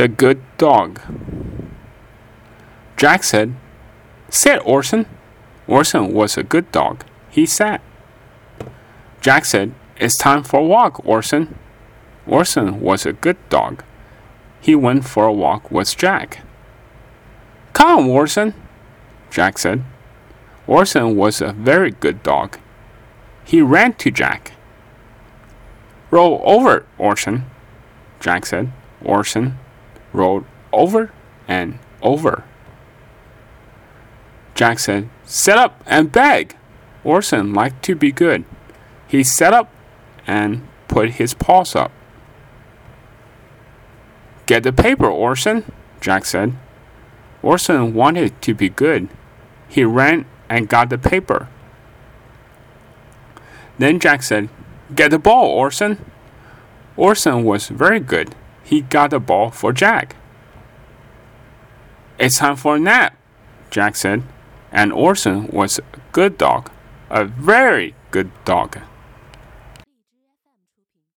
The good dog. Jack said, Sit, Orson. Orson was a good dog. He sat. Jack said, It's time for a walk, Orson. Orson was a good dog. He went for a walk with Jack. Come, Orson, Jack said. Orson was a very good dog. He ran to Jack. Roll over, Orson, Jack said. Orson rolled over and over. Jack said, Set up and beg. Orson liked to be good. He sat up and put his paws up. Get the paper, Orson, Jack said. Orson wanted to be good. He ran and got the paper. Then Jack said, Get the ball, Orson. Orson was very good. He got the ball for Jack. It's time for a nap, Jack said. And Orson was a good dog, a very good dog.